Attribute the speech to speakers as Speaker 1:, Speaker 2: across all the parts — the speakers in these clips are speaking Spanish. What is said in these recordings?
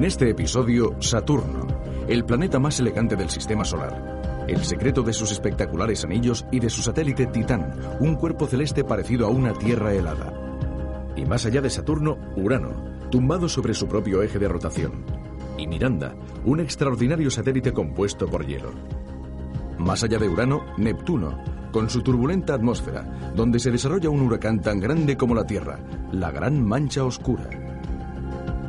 Speaker 1: En este episodio, Saturno, el planeta más elegante del sistema solar. El secreto de sus espectaculares anillos y de su satélite Titán, un cuerpo celeste parecido a una Tierra helada. Y más allá de Saturno, Urano, tumbado sobre su propio eje de rotación. Y Miranda, un extraordinario satélite compuesto por hielo. Más allá de Urano, Neptuno, con su turbulenta atmósfera, donde se desarrolla un huracán tan grande como la Tierra, la Gran Mancha Oscura.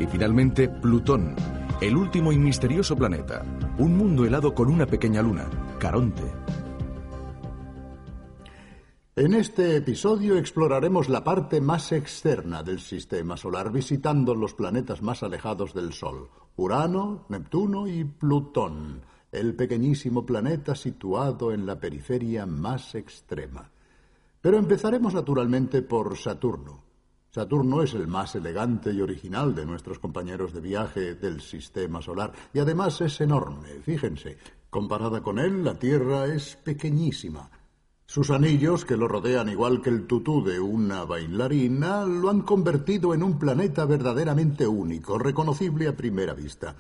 Speaker 1: Y finalmente, Plutón, el último y misterioso planeta, un mundo helado con una pequeña luna, Caronte.
Speaker 2: En este episodio exploraremos la parte más externa del sistema solar, visitando los planetas más alejados del Sol, Urano, Neptuno y Plutón el pequeñísimo planeta situado en la periferia más extrema. Pero empezaremos naturalmente por Saturno. Saturno es el más elegante y original de nuestros compañeros de viaje del sistema solar y además es enorme. Fíjense, comparada con él, la Tierra es pequeñísima. Sus anillos, que lo rodean igual que el tutú de una bailarina, lo han convertido en un planeta verdaderamente único, reconocible a primera vista.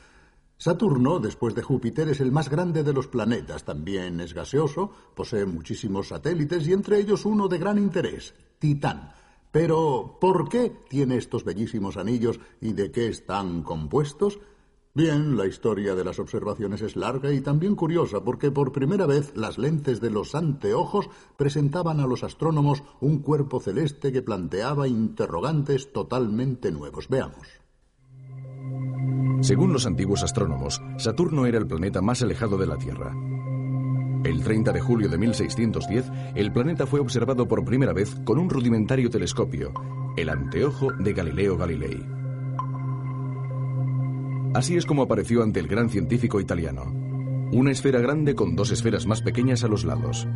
Speaker 2: Saturno, después de Júpiter, es el más grande de los planetas. También es gaseoso, posee muchísimos satélites y entre ellos uno de gran interés, Titán. Pero, ¿por qué tiene estos bellísimos anillos y de qué están compuestos? Bien, la historia de las observaciones es larga y también curiosa porque por primera vez las lentes de los anteojos presentaban a los astrónomos un cuerpo celeste que planteaba interrogantes totalmente nuevos. Veamos.
Speaker 1: Según los antiguos astrónomos, Saturno era el planeta más alejado de la Tierra. El 30 de julio de 1610, el planeta fue observado por primera vez con un rudimentario telescopio, el anteojo de Galileo Galilei. Así es como apareció ante el gran científico italiano. Una esfera grande con dos esferas más pequeñas a los lados.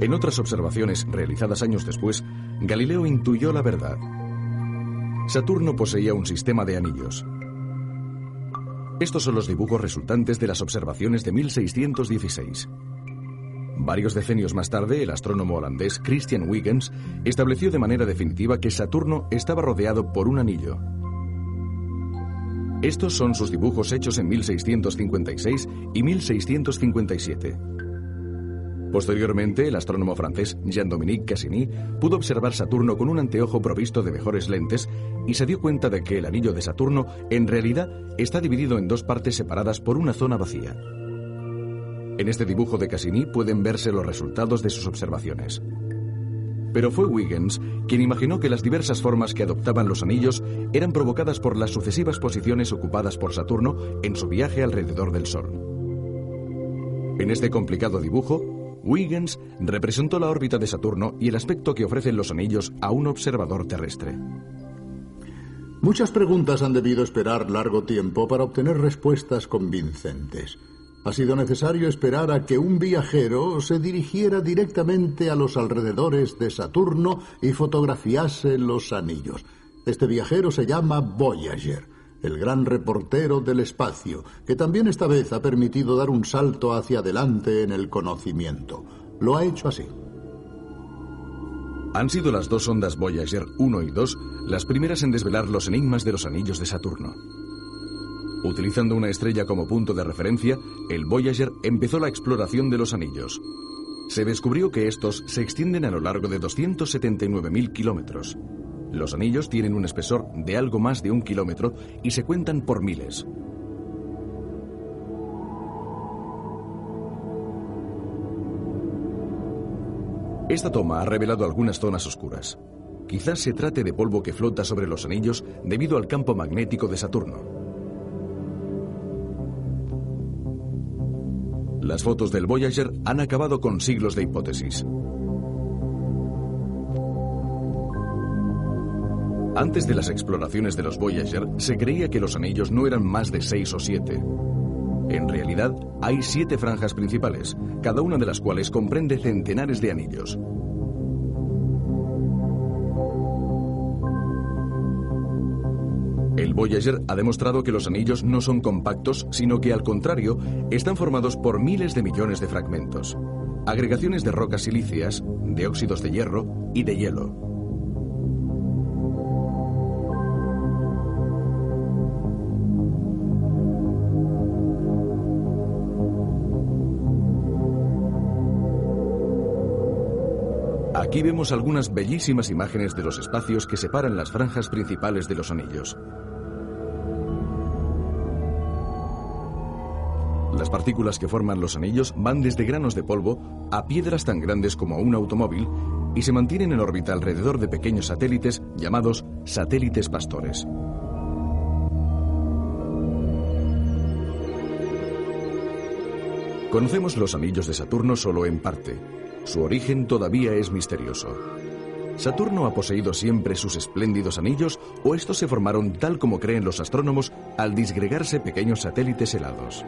Speaker 1: En otras observaciones realizadas años después, Galileo intuyó la verdad. Saturno poseía un sistema de anillos, estos son los dibujos resultantes de las observaciones de 1616. Varios decenios más tarde, el astrónomo holandés Christian Huygens estableció de manera definitiva que Saturno estaba rodeado por un anillo. Estos son sus dibujos hechos en 1656 y 1657. Posteriormente, el astrónomo francés Jean-Dominique Cassini pudo observar Saturno con un anteojo provisto de mejores lentes y se dio cuenta de que el anillo de Saturno en realidad está dividido en dos partes separadas por una zona vacía. En este dibujo de Cassini pueden verse los resultados de sus observaciones. Pero fue Huygens quien imaginó que las diversas formas que adoptaban los anillos eran provocadas por las sucesivas posiciones ocupadas por Saturno en su viaje alrededor del Sol. En este complicado dibujo, Huygens representó la órbita de Saturno y el aspecto que ofrecen los anillos a un observador terrestre.
Speaker 2: Muchas preguntas han debido esperar largo tiempo para obtener respuestas convincentes. Ha sido necesario esperar a que un viajero se dirigiera directamente a los alrededores de Saturno y fotografiase los anillos. Este viajero se llama Voyager el gran reportero del espacio, que también esta vez ha permitido dar un salto hacia adelante en el conocimiento. Lo ha hecho así.
Speaker 1: Han sido las dos ondas Voyager 1 y 2 las primeras en desvelar los enigmas de los anillos de Saturno. Utilizando una estrella como punto de referencia, el Voyager empezó la exploración de los anillos. Se descubrió que estos se extienden a lo largo de 279.000 kilómetros. Los anillos tienen un espesor de algo más de un kilómetro y se cuentan por miles. Esta toma ha revelado algunas zonas oscuras. Quizás se trate de polvo que flota sobre los anillos debido al campo magnético de Saturno. Las fotos del Voyager han acabado con siglos de hipótesis. Antes de las exploraciones de los Voyager, se creía que los anillos no eran más de seis o siete. En realidad, hay siete franjas principales, cada una de las cuales comprende centenares de anillos. El Voyager ha demostrado que los anillos no son compactos, sino que al contrario, están formados por miles de millones de fragmentos, agregaciones de rocas silíceas, de óxidos de hierro y de hielo. Aquí vemos algunas bellísimas imágenes de los espacios que separan las franjas principales de los anillos. Las partículas que forman los anillos van desde granos de polvo a piedras tan grandes como un automóvil y se mantienen en órbita alrededor de pequeños satélites llamados satélites pastores. Conocemos los anillos de Saturno solo en parte. Su origen todavía es misterioso. ¿Saturno ha poseído siempre sus espléndidos anillos o estos se formaron tal como creen los astrónomos al disgregarse pequeños satélites helados?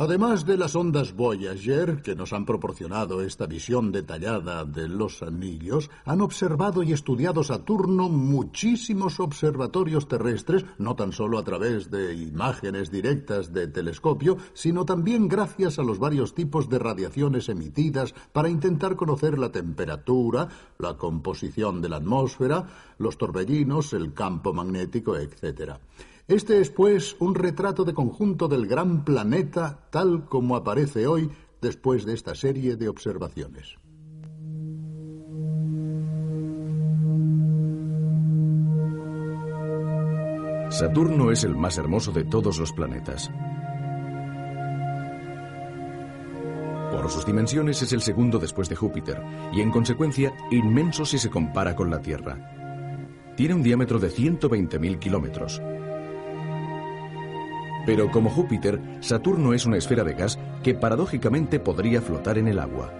Speaker 2: Además de las ondas Voyager, que nos han proporcionado esta visión detallada de los anillos, han observado y estudiado Saturno muchísimos observatorios terrestres, no tan solo a través de imágenes directas de telescopio, sino también gracias a los varios tipos de radiaciones emitidas para intentar conocer la temperatura, la composición de la atmósfera, los torbellinos, el campo magnético, etc. Este es, pues, un retrato de conjunto del gran planeta tal como aparece hoy después de esta serie de observaciones.
Speaker 1: Saturno es el más hermoso de todos los planetas. Por sus dimensiones es el segundo después de Júpiter y en consecuencia inmenso si se compara con la Tierra. Tiene un diámetro de 120.000 kilómetros pero como Júpiter, Saturno es una esfera de gas que paradójicamente podría flotar en el agua.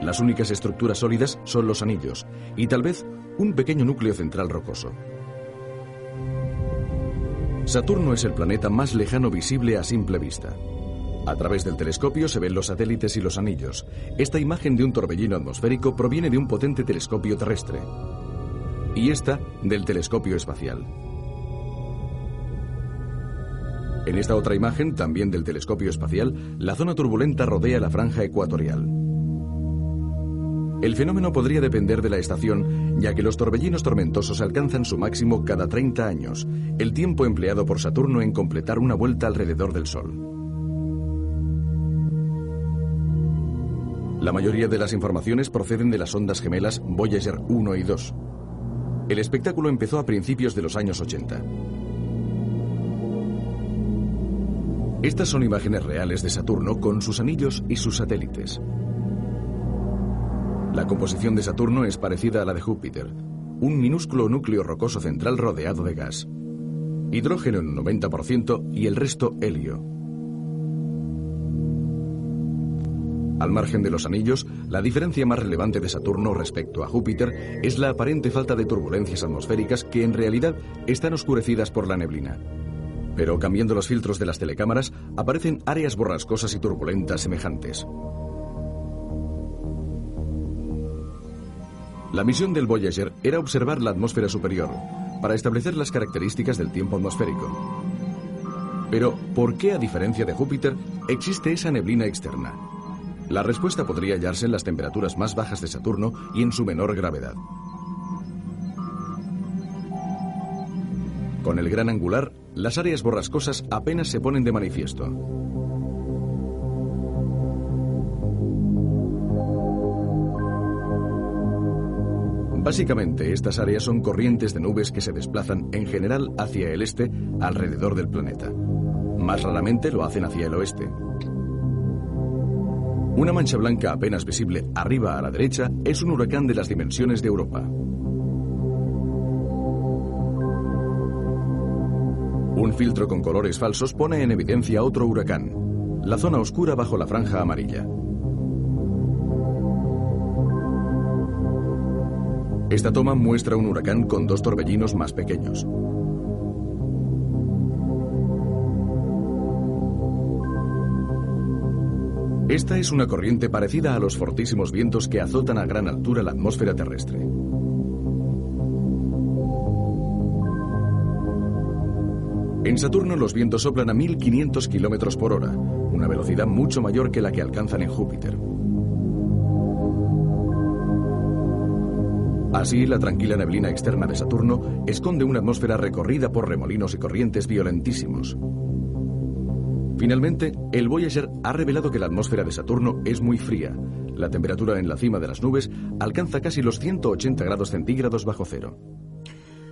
Speaker 1: Las únicas estructuras sólidas son los anillos y tal vez un pequeño núcleo central rocoso. Saturno es el planeta más lejano visible a simple vista. A través del telescopio se ven los satélites y los anillos. Esta imagen de un torbellino atmosférico proviene de un potente telescopio terrestre. Y esta del telescopio espacial. En esta otra imagen, también del telescopio espacial, la zona turbulenta rodea la franja ecuatorial. El fenómeno podría depender de la estación, ya que los torbellinos tormentosos alcanzan su máximo cada 30 años, el tiempo empleado por Saturno en completar una vuelta alrededor del Sol. La mayoría de las informaciones proceden de las ondas gemelas Voyager 1 y 2. El espectáculo empezó a principios de los años 80. Estas son imágenes reales de Saturno con sus anillos y sus satélites. La composición de Saturno es parecida a la de Júpiter, un minúsculo núcleo rocoso central rodeado de gas. Hidrógeno en un 90% y el resto helio. Al margen de los anillos, la diferencia más relevante de Saturno respecto a Júpiter es la aparente falta de turbulencias atmosféricas que en realidad están oscurecidas por la neblina. Pero cambiando los filtros de las telecámaras, aparecen áreas borrascosas y turbulentas semejantes. La misión del Voyager era observar la atmósfera superior, para establecer las características del tiempo atmosférico. Pero, ¿por qué, a diferencia de Júpiter, existe esa neblina externa? La respuesta podría hallarse en las temperaturas más bajas de Saturno y en su menor gravedad. Con el gran angular, las áreas borrascosas apenas se ponen de manifiesto. Básicamente, estas áreas son corrientes de nubes que se desplazan en general hacia el este alrededor del planeta. Más raramente lo hacen hacia el oeste. Una mancha blanca apenas visible arriba a la derecha es un huracán de las dimensiones de Europa. Un filtro con colores falsos pone en evidencia otro huracán, la zona oscura bajo la franja amarilla. Esta toma muestra un huracán con dos torbellinos más pequeños. Esta es una corriente parecida a los fortísimos vientos que azotan a gran altura la atmósfera terrestre. En Saturno los vientos soplan a 1500 kilómetros por hora, una velocidad mucho mayor que la que alcanzan en Júpiter. Así, la tranquila neblina externa de Saturno esconde una atmósfera recorrida por remolinos y corrientes violentísimos. Finalmente, el Voyager ha revelado que la atmósfera de Saturno es muy fría. La temperatura en la cima de las nubes alcanza casi los 180 grados centígrados bajo cero.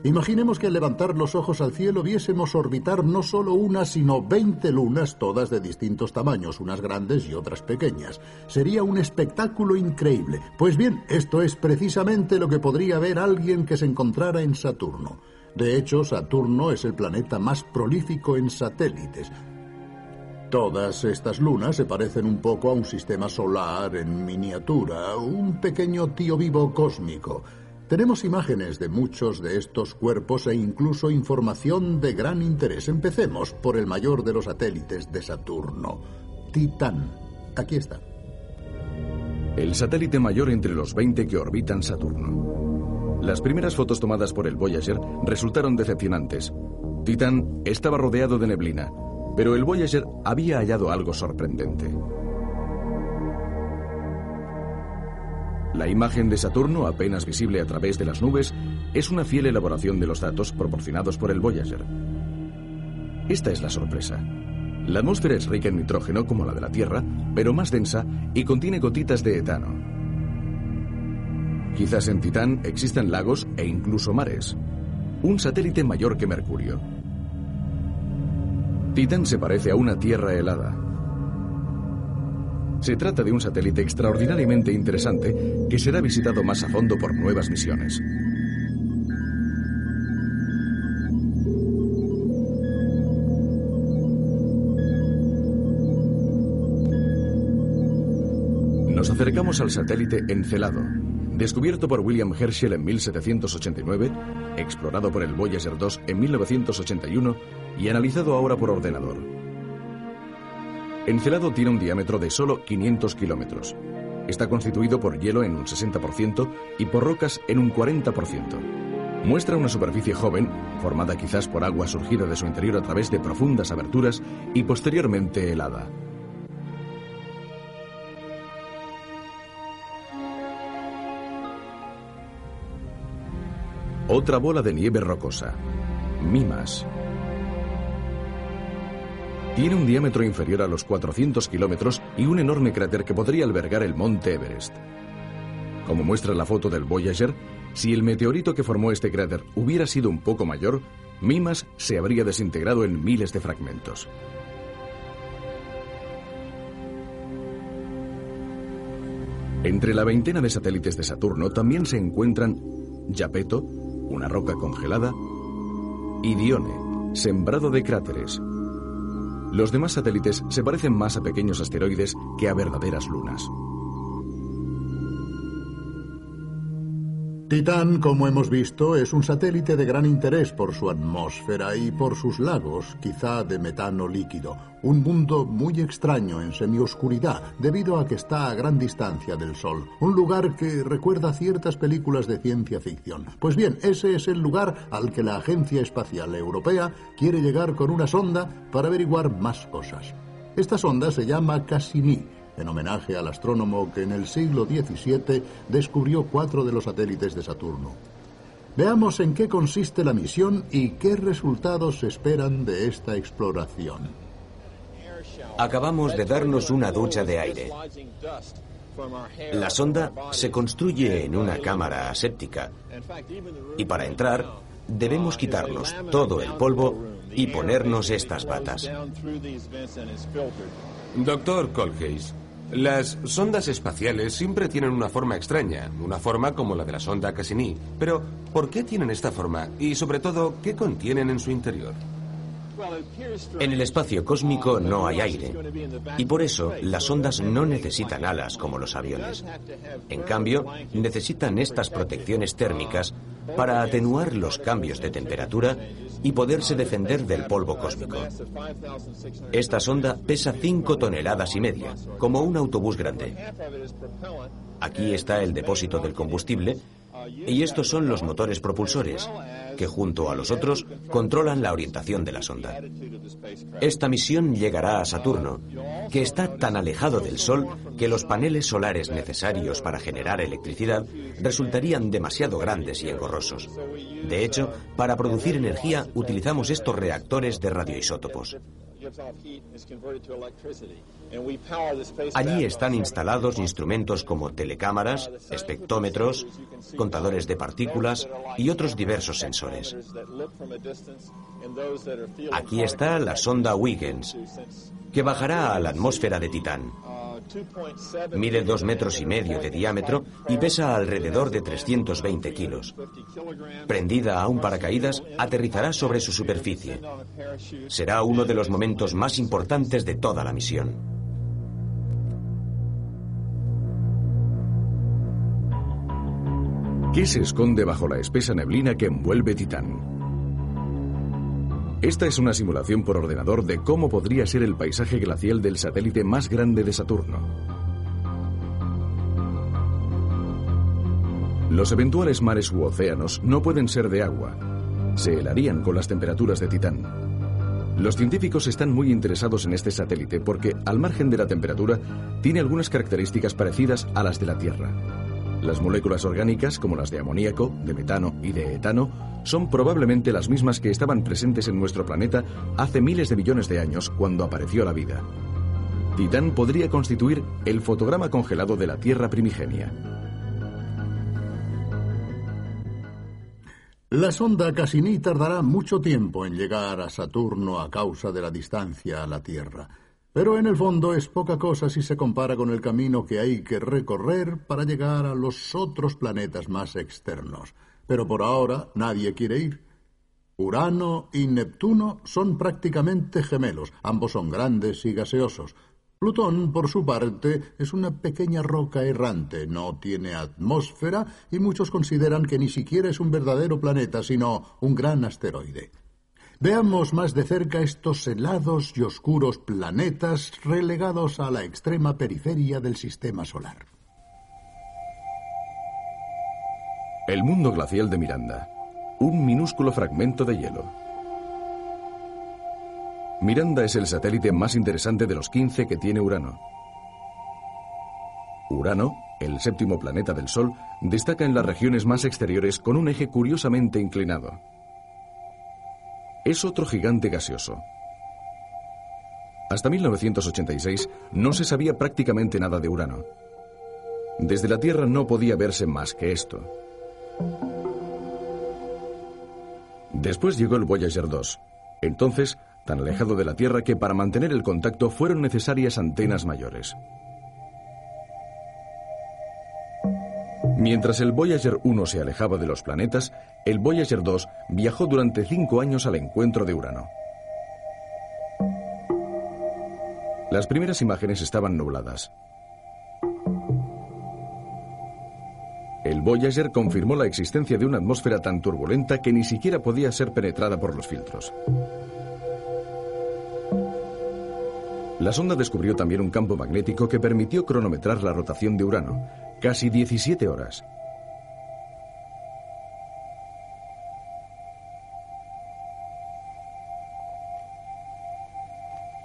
Speaker 2: Imaginemos que al levantar los ojos al cielo viésemos orbitar no solo una, sino 20 lunas, todas de distintos tamaños, unas grandes y otras pequeñas. Sería un espectáculo increíble. Pues bien, esto es precisamente lo que podría ver alguien que se encontrara en Saturno. De hecho, Saturno es el planeta más prolífico en satélites. Todas estas lunas se parecen un poco a un sistema solar en miniatura, un pequeño tío vivo cósmico. Tenemos imágenes de muchos de estos cuerpos e incluso información de gran interés. Empecemos por el mayor de los satélites de Saturno, Titán. Aquí está.
Speaker 1: El satélite mayor entre los 20 que orbitan Saturno. Las primeras fotos tomadas por el Voyager resultaron decepcionantes. Titán estaba rodeado de neblina, pero el Voyager había hallado algo sorprendente. La imagen de Saturno, apenas visible a través de las nubes, es una fiel elaboración de los datos proporcionados por el Voyager. Esta es la sorpresa. La atmósfera es rica en nitrógeno como la de la Tierra, pero más densa y contiene gotitas de etano. Quizás en Titán existan lagos e incluso mares. Un satélite mayor que Mercurio. Titán se parece a una Tierra helada. Se trata de un satélite extraordinariamente interesante que será visitado más a fondo por nuevas misiones. Nos acercamos al satélite Encelado, descubierto por William Herschel en 1789, explorado por el Voyager 2 en 1981 y analizado ahora por ordenador. Encelado tiene un diámetro de solo 500 kilómetros. Está constituido por hielo en un 60% y por rocas en un 40%. Muestra una superficie joven, formada quizás por agua surgida de su interior a través de profundas aberturas y posteriormente helada. Otra bola de nieve rocosa. Mimas. Tiene un diámetro inferior a los 400 kilómetros y un enorme cráter que podría albergar el monte Everest. Como muestra la foto del Voyager, si el meteorito que formó este cráter hubiera sido un poco mayor, Mimas se habría desintegrado en miles de fragmentos. Entre la veintena de satélites de Saturno también se encuentran Yapeto, una roca congelada, y Dione, sembrado de cráteres, los demás satélites se parecen más a pequeños asteroides que a verdaderas lunas.
Speaker 2: Titán, como hemos visto, es un satélite de gran interés por su atmósfera y por sus lagos, quizá de metano líquido. Un mundo muy extraño en semioscuridad, debido a que está a gran distancia del Sol. Un lugar que recuerda ciertas películas de ciencia ficción. Pues bien, ese es el lugar al que la Agencia Espacial Europea quiere llegar con una sonda para averiguar más cosas. Esta sonda se llama Cassini en homenaje al astrónomo que en el siglo XVII descubrió cuatro de los satélites de Saturno. Veamos en qué consiste la misión y qué resultados se esperan de esta exploración.
Speaker 3: Acabamos de darnos una ducha de aire. La sonda se construye en una cámara aséptica y para entrar debemos quitarnos todo el polvo y ponernos estas batas.
Speaker 4: Doctor Colgate, las sondas espaciales siempre tienen una forma extraña, una forma como la de la sonda Cassini. Pero, ¿por qué tienen esta forma? Y sobre todo, ¿qué contienen en su interior?
Speaker 3: En el espacio cósmico no hay aire y por eso las ondas no necesitan alas como los aviones. En cambio, necesitan estas protecciones térmicas para atenuar los cambios de temperatura y poderse defender del polvo cósmico. Esta sonda pesa 5 toneladas y media, como un autobús grande. Aquí está el depósito del combustible y estos son los motores propulsores, que junto a los otros controlan la orientación de la sonda. Esta misión llegará a Saturno, que está tan alejado del Sol que los paneles solares necesarios para generar electricidad resultarían demasiado grandes y engorrosos. De hecho, para producir energía utilizamos estos reactores de radioisótopos. Allí están instalados instrumentos como telecámaras, espectómetros, contadores de partículas y otros diversos sensores. Aquí está la sonda Huygens, que bajará a la atmósfera de Titán. Mide dos metros y medio de diámetro y pesa alrededor de 320 kilos. Prendida a un paracaídas, aterrizará sobre su superficie. Será uno de los momentos más importantes de toda la misión.
Speaker 1: ¿Qué se esconde bajo la espesa neblina que envuelve Titán? Esta es una simulación por ordenador de cómo podría ser el paisaje glacial del satélite más grande de Saturno. Los eventuales mares u océanos no pueden ser de agua. Se helarían con las temperaturas de Titán. Los científicos están muy interesados en este satélite porque, al margen de la temperatura, tiene algunas características parecidas a las de la Tierra. Las moléculas orgánicas, como las de amoníaco, de metano y de etano, son probablemente las mismas que estaban presentes en nuestro planeta hace miles de millones de años cuando apareció la vida. Titán podría constituir el fotograma congelado de la Tierra primigenia.
Speaker 2: La sonda Cassini tardará mucho tiempo en llegar a Saturno a causa de la distancia a la Tierra. Pero en el fondo es poca cosa si se compara con el camino que hay que recorrer para llegar a los otros planetas más externos. Pero por ahora nadie quiere ir. Urano y Neptuno son prácticamente gemelos, ambos son grandes y gaseosos. Plutón, por su parte, es una pequeña roca errante, no tiene atmósfera y muchos consideran que ni siquiera es un verdadero planeta, sino un gran asteroide. Veamos más de cerca estos helados y oscuros planetas relegados a la extrema periferia del sistema solar.
Speaker 1: El mundo glacial de Miranda. Un minúsculo fragmento de hielo. Miranda es el satélite más interesante de los 15 que tiene Urano. Urano, el séptimo planeta del Sol, destaca en las regiones más exteriores con un eje curiosamente inclinado es otro gigante gaseoso. Hasta 1986 no se sabía prácticamente nada de Urano. Desde la Tierra no podía verse más que esto. Después llegó el Voyager 2, entonces tan alejado de la Tierra que para mantener el contacto fueron necesarias antenas mayores. Mientras el Voyager 1 se alejaba de los planetas, el Voyager 2 viajó durante cinco años al encuentro de Urano. Las primeras imágenes estaban nubladas. El Voyager confirmó la existencia de una atmósfera tan turbulenta que ni siquiera podía ser penetrada por los filtros. La sonda descubrió también un campo magnético que permitió cronometrar la rotación de Urano, casi 17 horas.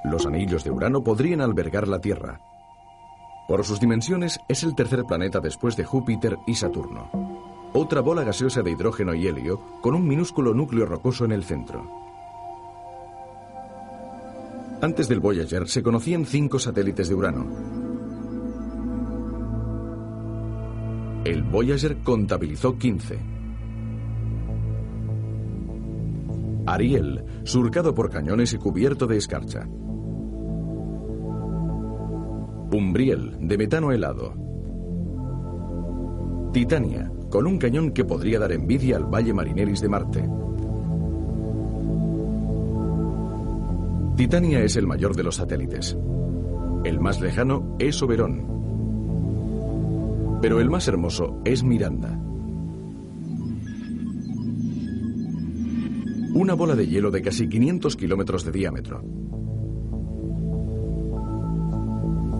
Speaker 1: Los anillos de Urano podrían albergar la Tierra. Por sus dimensiones es el tercer planeta después de Júpiter y Saturno. Otra bola gaseosa de hidrógeno y helio con un minúsculo núcleo rocoso en el centro. Antes del Voyager se conocían cinco satélites de Urano, El Voyager contabilizó 15. Ariel, surcado por cañones y cubierto de escarcha. Umbriel, de metano helado. Titania, con un cañón que podría dar envidia al Valle Marineris de Marte. Titania es el mayor de los satélites. El más lejano es Oberón, pero el más hermoso es Miranda. Una bola de hielo de casi 500 kilómetros de diámetro.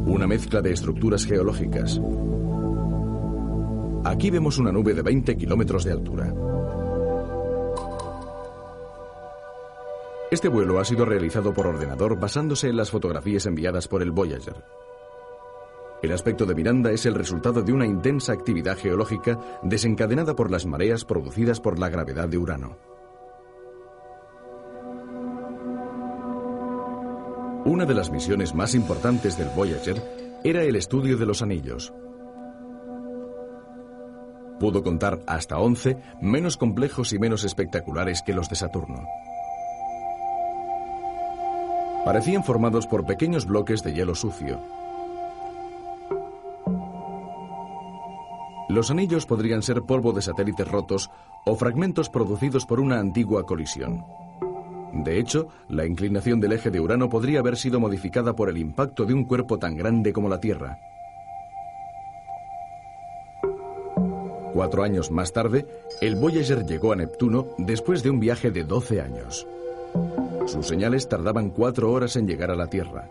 Speaker 1: Una mezcla de estructuras geológicas. Aquí vemos una nube de 20 kilómetros de altura. Este vuelo ha sido realizado por ordenador basándose en las fotografías enviadas por el Voyager. El aspecto de Miranda es el resultado de una intensa actividad geológica desencadenada por las mareas producidas por la gravedad de Urano. Una de las misiones más importantes del Voyager era el estudio de los anillos. Pudo contar hasta 11, menos complejos y menos espectaculares que los de Saturno. Parecían formados por pequeños bloques de hielo sucio. Los anillos podrían ser polvo de satélites rotos o fragmentos producidos por una antigua colisión. De hecho, la inclinación del eje de Urano podría haber sido modificada por el impacto de un cuerpo tan grande como la Tierra. Cuatro años más tarde, el Voyager llegó a Neptuno después de un viaje de 12 años. Sus señales tardaban cuatro horas en llegar a la Tierra.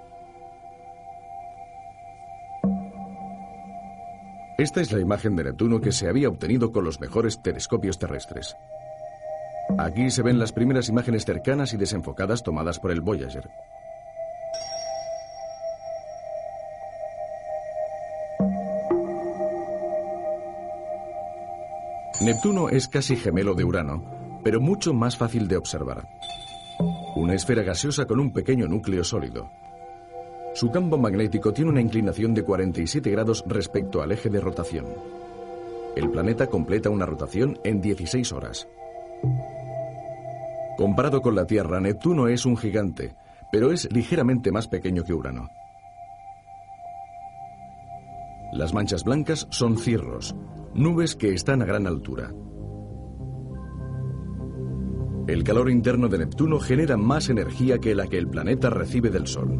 Speaker 1: Esta es la imagen de Neptuno que se había obtenido con los mejores telescopios terrestres. Aquí se ven las primeras imágenes cercanas y desenfocadas tomadas por el Voyager. Neptuno es casi gemelo de Urano, pero mucho más fácil de observar. Una esfera gaseosa con un pequeño núcleo sólido. Su campo magnético tiene una inclinación de 47 grados respecto al eje de rotación. El planeta completa una rotación en 16 horas. Comparado con la Tierra, Neptuno es un gigante, pero es ligeramente más pequeño que Urano. Las manchas blancas son cirros, nubes que están a gran altura. El calor interno de Neptuno genera más energía que la que el planeta recibe del Sol.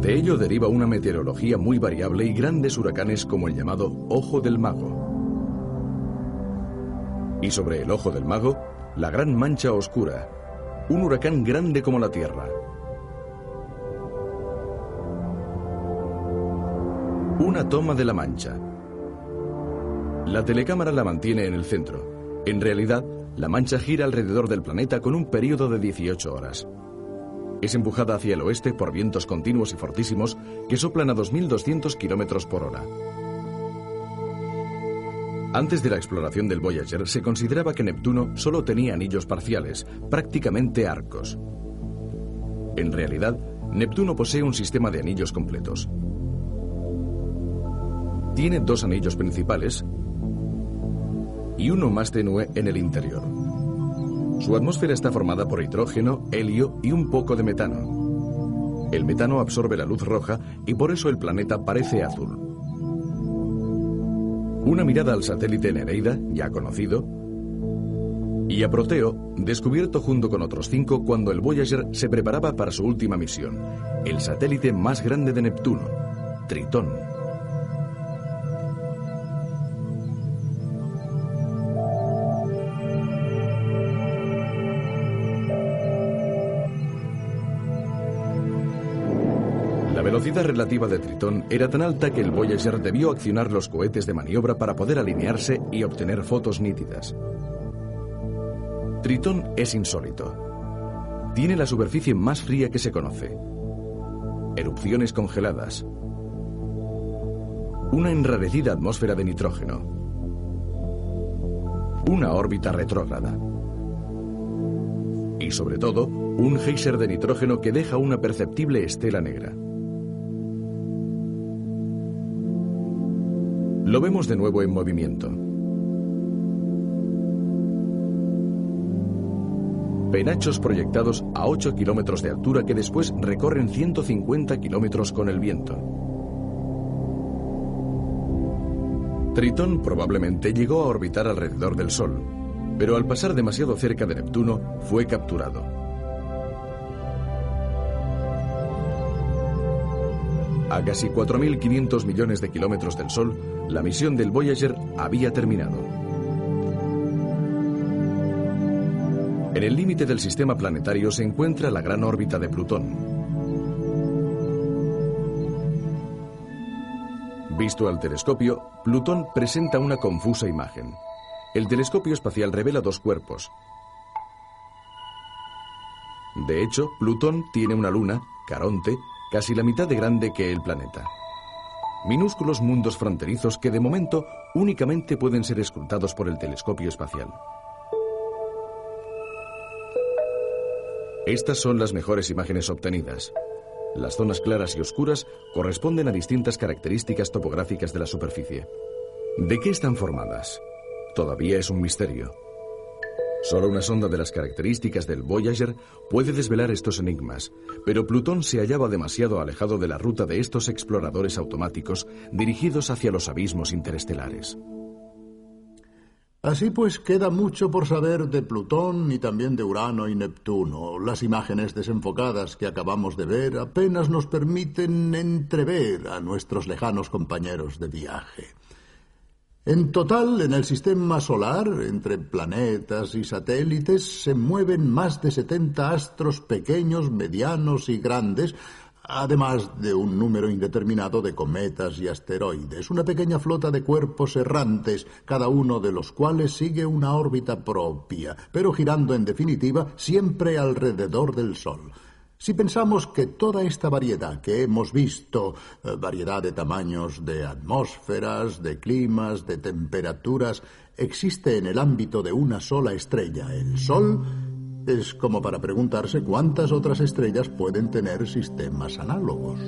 Speaker 1: De ello deriva una meteorología muy variable y grandes huracanes como el llamado Ojo del Mago. Y sobre el Ojo del Mago, la Gran Mancha Oscura, un huracán grande como la Tierra. Una toma de la mancha. La telecámara la mantiene en el centro. En realidad, la mancha gira alrededor del planeta con un periodo de 18 horas. Es empujada hacia el oeste por vientos continuos y fortísimos que soplan a 2.200 kilómetros por hora. Antes de la exploración del Voyager se consideraba que Neptuno solo tenía anillos parciales, prácticamente arcos. En realidad, Neptuno posee un sistema de anillos completos. Tiene dos anillos principales y uno más tenue en el interior. Su atmósfera está formada por hidrógeno, helio y un poco de metano. El metano absorbe la luz roja y por eso el planeta parece azul. Una mirada al satélite Nereida, ya conocido, y a Proteo, descubierto junto con otros cinco cuando el Voyager se preparaba para su última misión, el satélite más grande de Neptuno, Tritón. Velocidad relativa de Tritón era tan alta que el Voyager debió accionar los cohetes de maniobra para poder alinearse y obtener fotos nítidas. Tritón es insólito. Tiene la superficie más fría que se conoce. Erupciones congeladas. Una enrarecida atmósfera de nitrógeno. Una órbita retrógrada. Y sobre todo, un geyser de nitrógeno que deja una perceptible estela negra. Lo vemos de nuevo en movimiento. Penachos proyectados a 8 kilómetros de altura que después recorren 150 kilómetros con el viento. Tritón probablemente llegó a orbitar alrededor del Sol, pero al pasar demasiado cerca de Neptuno fue capturado. A casi 4.500 millones de kilómetros del Sol, la misión del Voyager había terminado. En el límite del sistema planetario se encuentra la gran órbita de Plutón. Visto al telescopio, Plutón presenta una confusa imagen. El telescopio espacial revela dos cuerpos. De hecho, Plutón tiene una luna, Caronte, casi la mitad de grande que el planeta. Minúsculos mundos fronterizos que de momento únicamente pueden ser escrutados por el telescopio espacial. Estas son las mejores imágenes obtenidas. Las zonas claras y oscuras corresponden a distintas características topográficas de la superficie. ¿De qué están formadas? Todavía es un misterio. Solo una sonda de las características del Voyager puede desvelar estos enigmas, pero Plutón se hallaba demasiado alejado de la ruta de estos exploradores automáticos dirigidos hacia los abismos interestelares.
Speaker 2: Así pues, queda mucho por saber de Plutón y también de Urano y Neptuno. Las imágenes desenfocadas que acabamos de ver apenas nos permiten entrever a nuestros lejanos compañeros de viaje. En total, en el sistema solar, entre planetas y satélites, se mueven más de 70 astros pequeños, medianos y grandes, además de un número indeterminado de cometas y asteroides, una pequeña flota de cuerpos errantes, cada uno de los cuales sigue una órbita propia, pero girando en definitiva siempre alrededor del Sol. Si pensamos que toda esta variedad que hemos visto, eh, variedad de tamaños, de atmósferas, de climas, de temperaturas, existe en el ámbito de una sola estrella, el Sol, es como para preguntarse cuántas otras estrellas pueden tener sistemas análogos.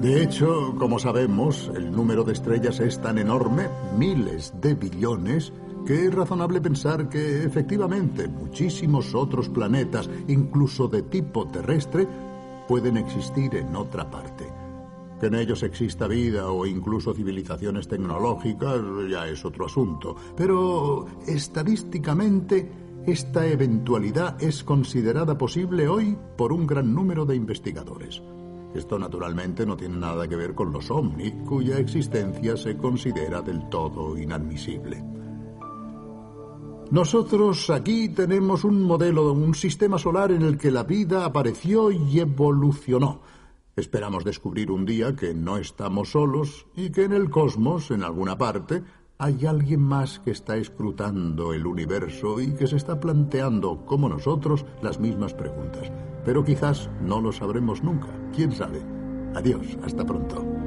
Speaker 2: De hecho, como sabemos, el número de estrellas es tan enorme, miles de billones, que es razonable pensar que efectivamente muchísimos otros planetas, incluso de tipo terrestre, pueden existir en otra parte. Que en ellos exista vida o incluso civilizaciones tecnológicas ya es otro asunto, pero estadísticamente esta eventualidad es considerada posible hoy por un gran número de investigadores. Esto naturalmente no tiene nada que ver con los ovnis, cuya existencia se considera del todo inadmisible. Nosotros aquí tenemos un modelo, un sistema solar en el que la vida apareció y evolucionó. Esperamos descubrir un día que no estamos solos y que en el cosmos, en alguna parte, hay alguien más que está escrutando el universo y que se está planteando, como nosotros, las mismas preguntas. Pero quizás no lo sabremos nunca. ¿Quién sabe? Adiós, hasta pronto.